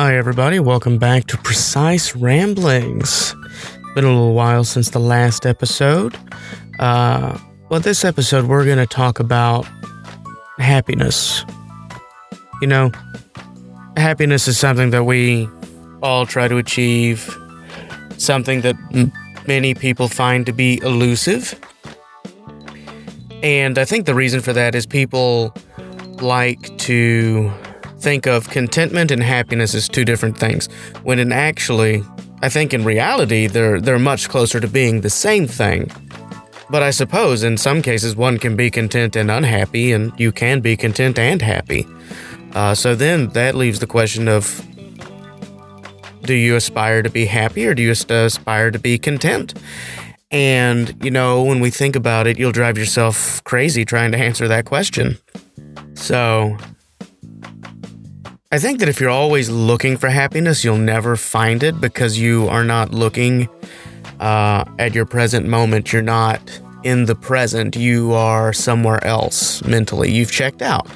Hi, everybody. Welcome back to Precise Ramblings. It's been a little while since the last episode. Uh, well, this episode, we're going to talk about happiness. You know, happiness is something that we all try to achieve, something that m- many people find to be elusive. And I think the reason for that is people like to think of contentment and happiness as two different things, when in actually, I think in reality, they're, they're much closer to being the same thing. But I suppose in some cases one can be content and unhappy, and you can be content and happy. Uh, so then that leaves the question of do you aspire to be happy or do you aspire to be content? And, you know, when we think about it, you'll drive yourself crazy trying to answer that question. So, I think that if you're always looking for happiness, you'll never find it because you are not looking uh, at your present moment. You're not in the present. You are somewhere else mentally. You've checked out.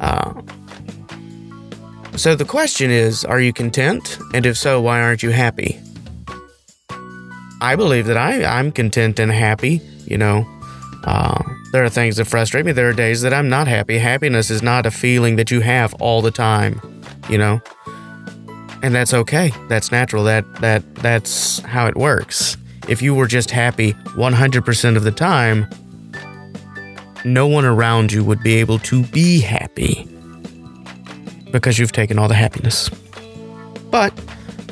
Uh, so the question is Are you content? And if so, why aren't you happy? I believe that I, I'm content and happy. You know, uh, there are things that frustrate me. There are days that I'm not happy. Happiness is not a feeling that you have all the time, you know, and that's okay. That's natural. That that that's how it works. If you were just happy 100% of the time, no one around you would be able to be happy because you've taken all the happiness. But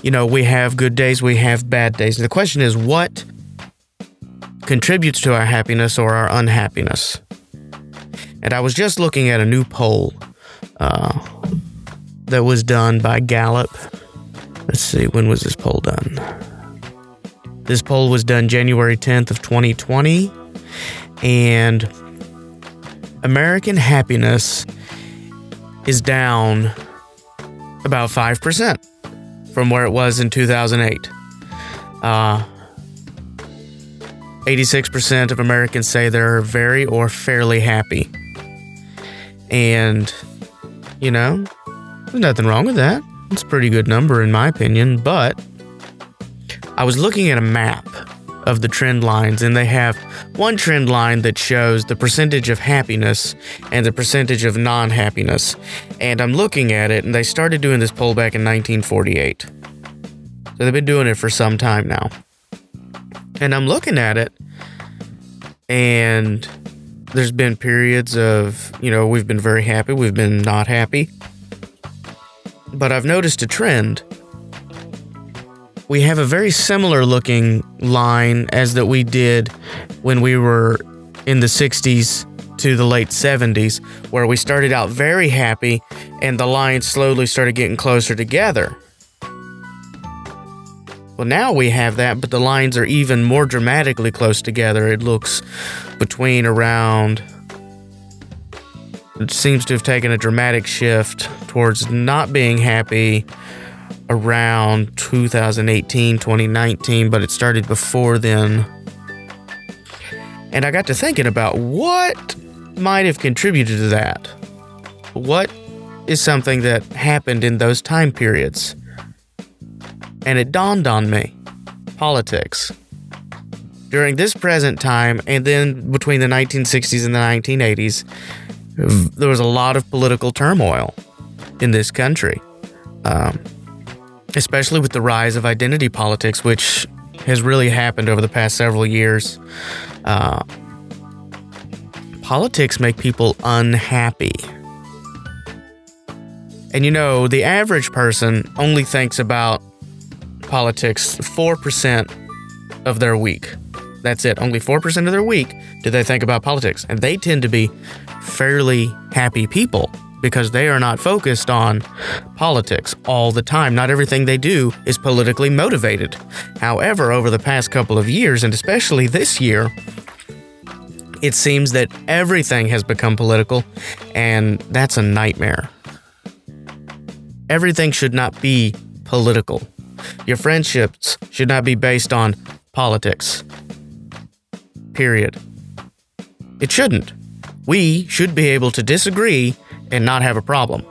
you know, we have good days, we have bad days. The question is, what contributes to our happiness or our unhappiness? And I was just looking at a new poll uh, that was done by Gallup. Let's see, when was this poll done? This poll was done January 10th of 2020, and American happiness is down about 5% from where it was in 2008. Uh, 86% of Americans say they're very or fairly happy. And, you know, there's nothing wrong with that. It's a pretty good number, in my opinion. But I was looking at a map of the trend lines, and they have one trend line that shows the percentage of happiness and the percentage of non happiness. And I'm looking at it, and they started doing this poll back in 1948. So they've been doing it for some time now. And I'm looking at it, and there's been periods of, you know, we've been very happy, we've been not happy. But I've noticed a trend we have a very similar looking line as that we did when we were in the 60s to the late 70s, where we started out very happy and the lines slowly started getting closer together. Well, now we have that, but the lines are even more dramatically close together. It looks between around. It seems to have taken a dramatic shift towards not being happy around 2018, 2019, but it started before then. And I got to thinking about what might have contributed to that. What is something that happened in those time periods? And it dawned on me politics. During this present time, and then between the 1960s and the 1980s, there was a lot of political turmoil in this country. Um, especially with the rise of identity politics, which has really happened over the past several years. Uh, politics make people unhappy. And you know, the average person only thinks about politics 4% of their week. That's it. Only 4% of their week do they think about politics. And they tend to be fairly happy people because they are not focused on politics all the time. Not everything they do is politically motivated. However, over the past couple of years, and especially this year, it seems that everything has become political, and that's a nightmare. Everything should not be political. Your friendships should not be based on politics. Period. It shouldn't. We should be able to disagree and not have a problem.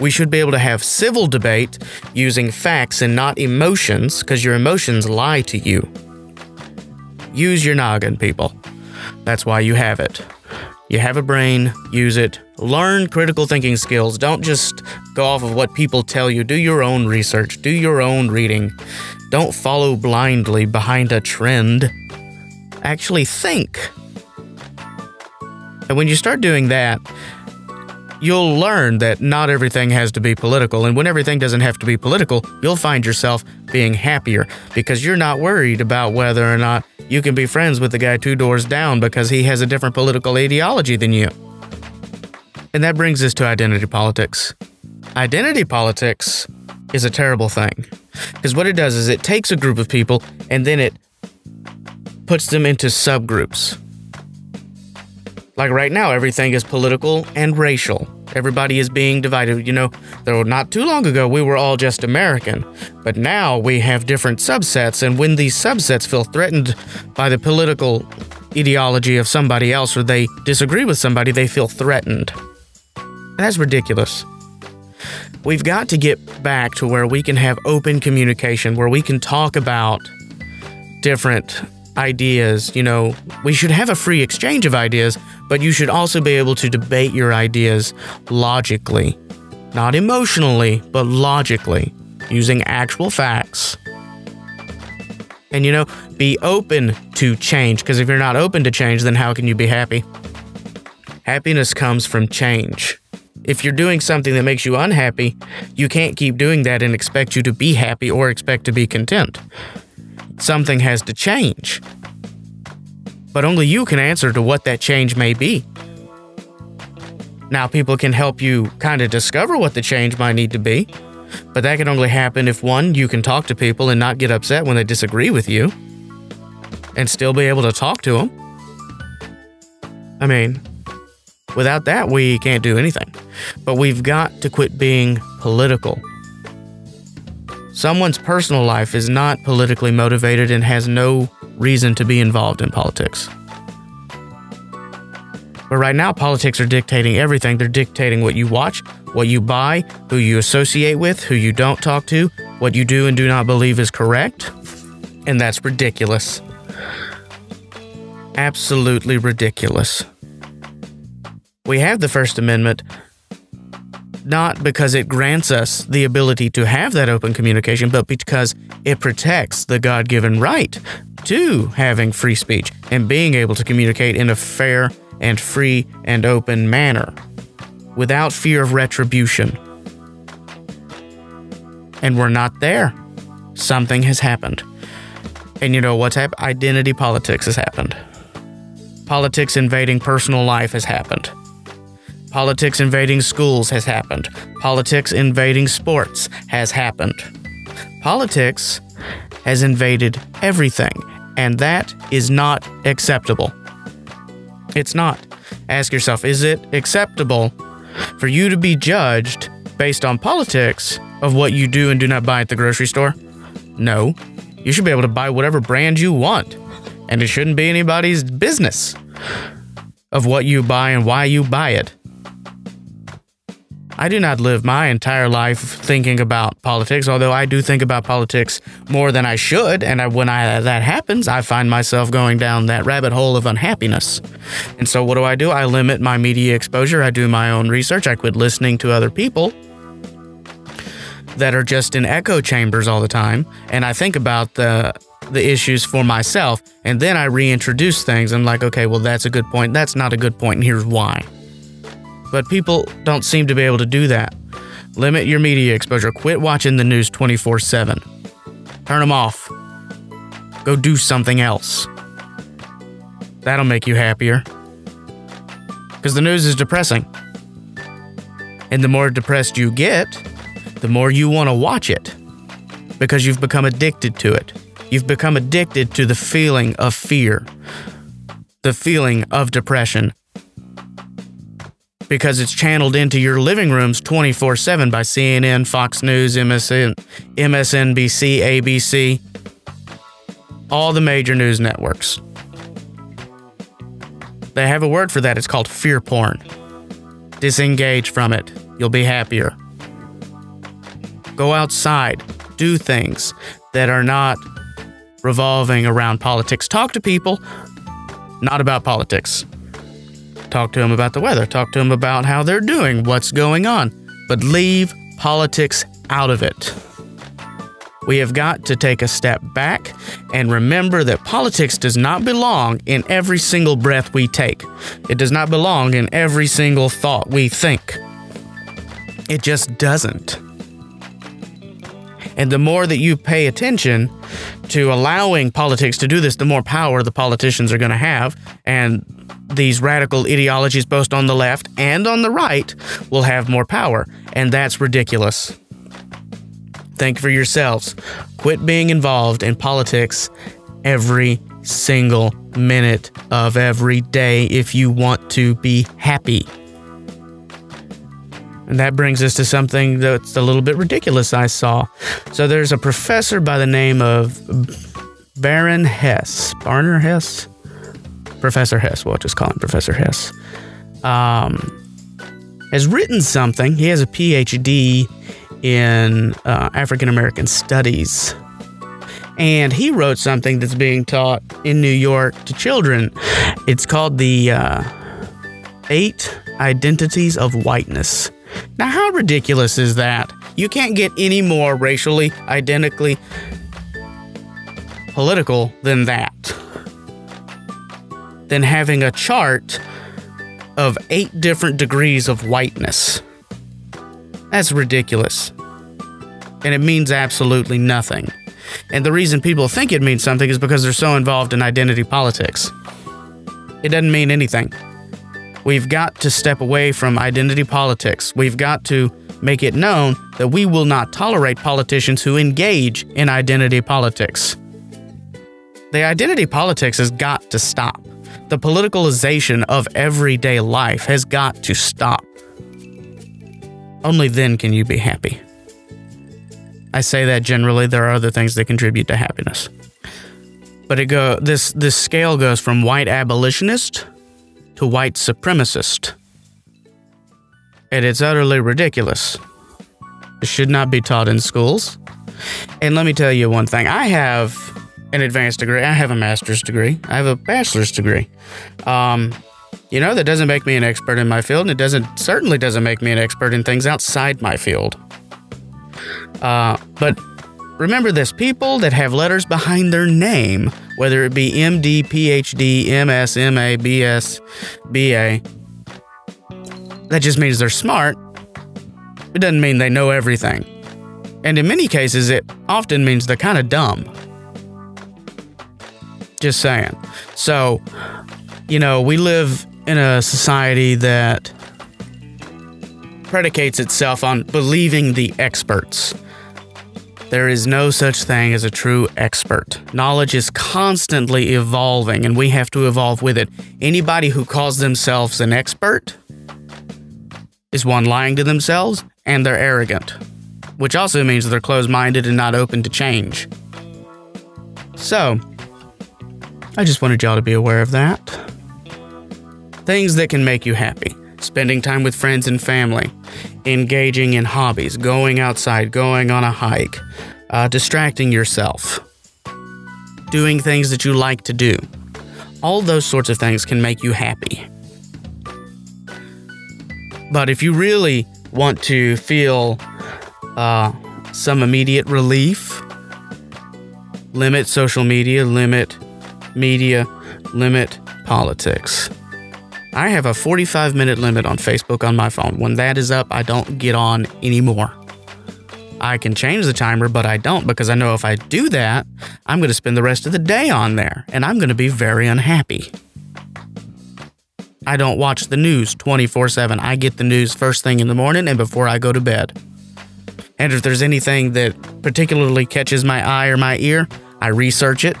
We should be able to have civil debate using facts and not emotions, because your emotions lie to you. Use your noggin, people. That's why you have it. You have a brain, use it. Learn critical thinking skills. Don't just go off of what people tell you. Do your own research, do your own reading. Don't follow blindly behind a trend. Actually think. And when you start doing that, you'll learn that not everything has to be political. And when everything doesn't have to be political, you'll find yourself being happier because you're not worried about whether or not you can be friends with the guy two doors down because he has a different political ideology than you. And that brings us to identity politics. Identity politics is a terrible thing because what it does is it takes a group of people and then it puts them into subgroups. Like right now, everything is political and racial. Everybody is being divided. You know, though not too long ago we were all just American, but now we have different subsets, and when these subsets feel threatened by the political ideology of somebody else or they disagree with somebody, they feel threatened. And that's ridiculous. We've got to get back to where we can have open communication, where we can talk about different ideas. You know, we should have a free exchange of ideas, but you should also be able to debate your ideas logically. Not emotionally, but logically, using actual facts. And you know, be open to change, because if you're not open to change, then how can you be happy? Happiness comes from change. If you're doing something that makes you unhappy, you can't keep doing that and expect you to be happy or expect to be content something has to change. But only you can answer to what that change may be. Now, people can help you kind of discover what the change might need to be, but that can only happen if one, you can talk to people and not get upset when they disagree with you, and still be able to talk to them. I mean, without that, we can't do anything. But we've got to quit being political. Someone's personal life is not politically motivated and has no reason to be involved in politics. But right now, politics are dictating everything. They're dictating what you watch, what you buy, who you associate with, who you don't talk to, what you do and do not believe is correct. And that's ridiculous. Absolutely ridiculous. We have the First Amendment not because it grants us the ability to have that open communication, but because it protects the God given right to having free speech and being able to communicate in a fair and free and open manner without fear of retribution. And we're not there. Something has happened. And you know what's happened? Identity politics has happened. Politics invading personal life has happened. Politics invading schools has happened. Politics invading sports has happened. Politics has invaded everything, and that is not acceptable. It's not. Ask yourself is it acceptable for you to be judged based on politics of what you do and do not buy at the grocery store? No. You should be able to buy whatever brand you want, and it shouldn't be anybody's business of what you buy and why you buy it. I do not live my entire life thinking about politics, although I do think about politics more than I should. And I, when I, that happens, I find myself going down that rabbit hole of unhappiness. And so, what do I do? I limit my media exposure. I do my own research. I quit listening to other people that are just in echo chambers all the time. And I think about the the issues for myself and then I reintroduce things. I'm like, okay, well, that's a good point. That's not a good point, and here's why. But people don't seem to be able to do that. Limit your media exposure. Quit watching the news 24 7. Turn them off. Go do something else. That'll make you happier. Because the news is depressing. And the more depressed you get, the more you want to watch it. Because you've become addicted to it. You've become addicted to the feeling of fear, the feeling of depression, because it's channeled into your living rooms 24 7 by CNN, Fox News, MSN, MSNBC, ABC, all the major news networks. They have a word for that. It's called fear porn. Disengage from it. You'll be happier. Go outside. Do things that are not revolving around politics. Talk to people, not about politics. Talk to them about the weather. Talk to them about how they're doing, what's going on. But leave politics out of it. We have got to take a step back and remember that politics does not belong in every single breath we take. It does not belong in every single thought we think. It just doesn't. And the more that you pay attention to allowing politics to do this, the more power the politicians are going to have. And these radical ideologies, both on the left and on the right, will have more power. And that's ridiculous. Think for yourselves. Quit being involved in politics every single minute of every day if you want to be happy. And that brings us to something that's a little bit ridiculous I saw. So there's a professor by the name of Baron Hess. Barnor Hesse? Professor Hesse. We'll just call him Professor Hesse. Um, has written something. He has a PhD in uh, African American studies. And he wrote something that's being taught in New York to children. It's called the uh, Eight Identities of Whiteness. Now, how ridiculous is that? You can't get any more racially identically political than that. Than having a chart of eight different degrees of whiteness. That's ridiculous. And it means absolutely nothing. And the reason people think it means something is because they're so involved in identity politics. It doesn't mean anything. We've got to step away from identity politics. We've got to make it known that we will not tolerate politicians who engage in identity politics. The identity politics has got to stop. The politicalization of everyday life has got to stop. Only then can you be happy. I say that generally there are other things that contribute to happiness. But it go this this scale goes from white abolitionist to white supremacist. And it's utterly ridiculous. It should not be taught in schools. And let me tell you one thing I have an advanced degree, I have a master's degree, I have a bachelor's degree. Um, you know, that doesn't make me an expert in my field, and it doesn't certainly doesn't make me an expert in things outside my field. Uh, but remember this people that have letters behind their name whether it be MD, PhD, MS, MA, BS, BA. That just means they're smart. It doesn't mean they know everything. And in many cases, it often means they're kind of dumb. Just saying. So, you know, we live in a society that predicates itself on believing the experts. There is no such thing as a true expert. Knowledge is constantly evolving, and we have to evolve with it. Anybody who calls themselves an expert is one lying to themselves and they're arrogant, which also means they're closed minded and not open to change. So, I just wanted y'all to be aware of that. Things that can make you happy spending time with friends and family, engaging in hobbies, going outside, going on a hike, uh, distracting yourself, doing things that you like to do. All those sorts of things can make you happy. But if you really want to feel uh, some immediate relief, limit social media, limit media, limit politics. I have a 45 minute limit on Facebook on my phone. When that is up, I don't get on anymore. I can change the timer, but I don't because I know if I do that, I'm going to spend the rest of the day on there and I'm going to be very unhappy. I don't watch the news 24 7. I get the news first thing in the morning and before I go to bed. And if there's anything that particularly catches my eye or my ear, I research it.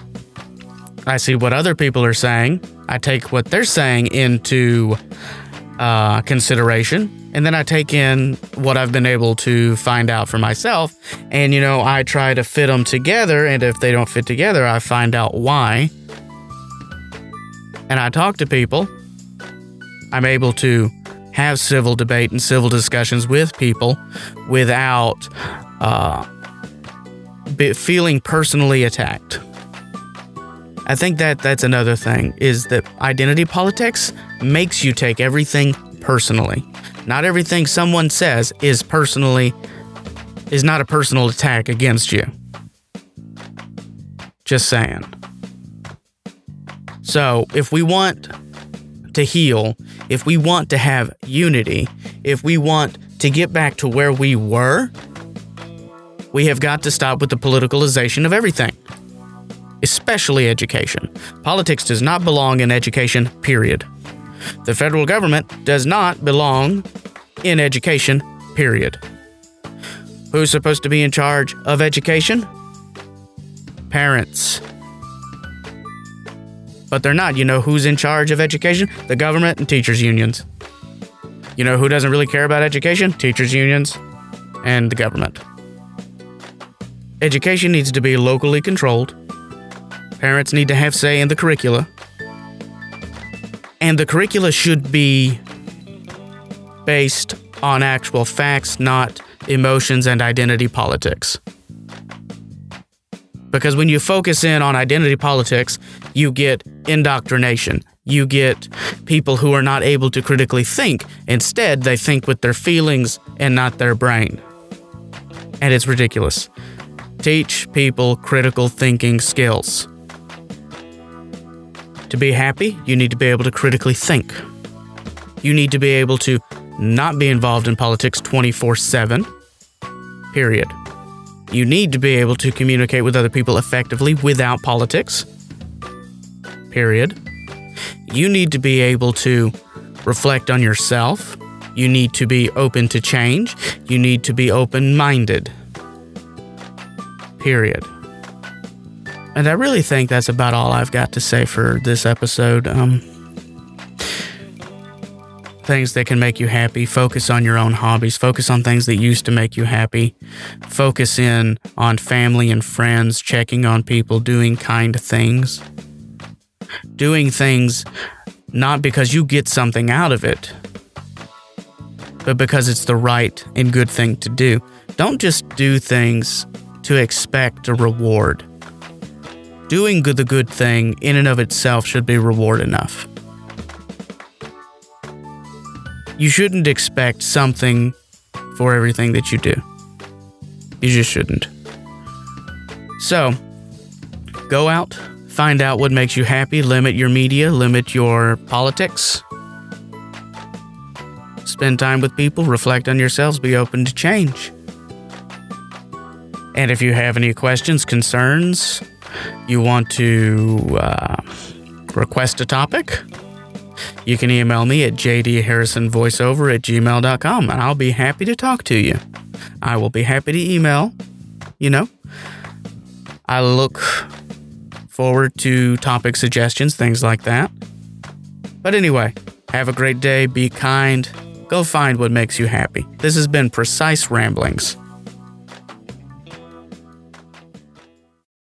I see what other people are saying I take what they're saying into uh, consideration, and then I take in what I've been able to find out for myself. And, you know, I try to fit them together, and if they don't fit together, I find out why. And I talk to people. I'm able to have civil debate and civil discussions with people without uh, feeling personally attacked. I think that that's another thing is that identity politics makes you take everything personally. Not everything someone says is personally is not a personal attack against you. Just saying. So, if we want to heal, if we want to have unity, if we want to get back to where we were, we have got to stop with the politicalization of everything, especially education. Politics does not belong in education, period. The federal government does not belong in education, period. Who's supposed to be in charge of education? Parents. But they're not. You know who's in charge of education? The government and teachers' unions. You know who doesn't really care about education? Teachers' unions and the government. Education needs to be locally controlled. Parents need to have say in the curricula. And the curricula should be based on actual facts, not emotions and identity politics. Because when you focus in on identity politics, you get indoctrination. You get people who are not able to critically think. Instead, they think with their feelings and not their brain. And it's ridiculous. Teach people critical thinking skills. To be happy, you need to be able to critically think. You need to be able to not be involved in politics 24 7. Period. You need to be able to communicate with other people effectively without politics. Period. You need to be able to reflect on yourself. You need to be open to change. You need to be open minded. Period. And I really think that's about all I've got to say for this episode. Um, things that can make you happy. Focus on your own hobbies. Focus on things that used to make you happy. Focus in on family and friends, checking on people, doing kind things. Doing things not because you get something out of it, but because it's the right and good thing to do. Don't just do things to expect a reward. Doing the good thing in and of itself should be reward enough. you shouldn't expect something for everything that you do. You just shouldn't. So, go out, find out what makes you happy, limit your media, limit your politics. Spend time with people, reflect on yourselves, be open to change. And if you have any questions, concerns, you want to uh, request a topic, you can email me at jdharrisonvoiceover at gmail.com and I'll be happy to talk to you. I will be happy to email, you know. I look forward to topic suggestions, things like that. But anyway, have a great day, be kind, go find what makes you happy. This has been Precise Ramblings.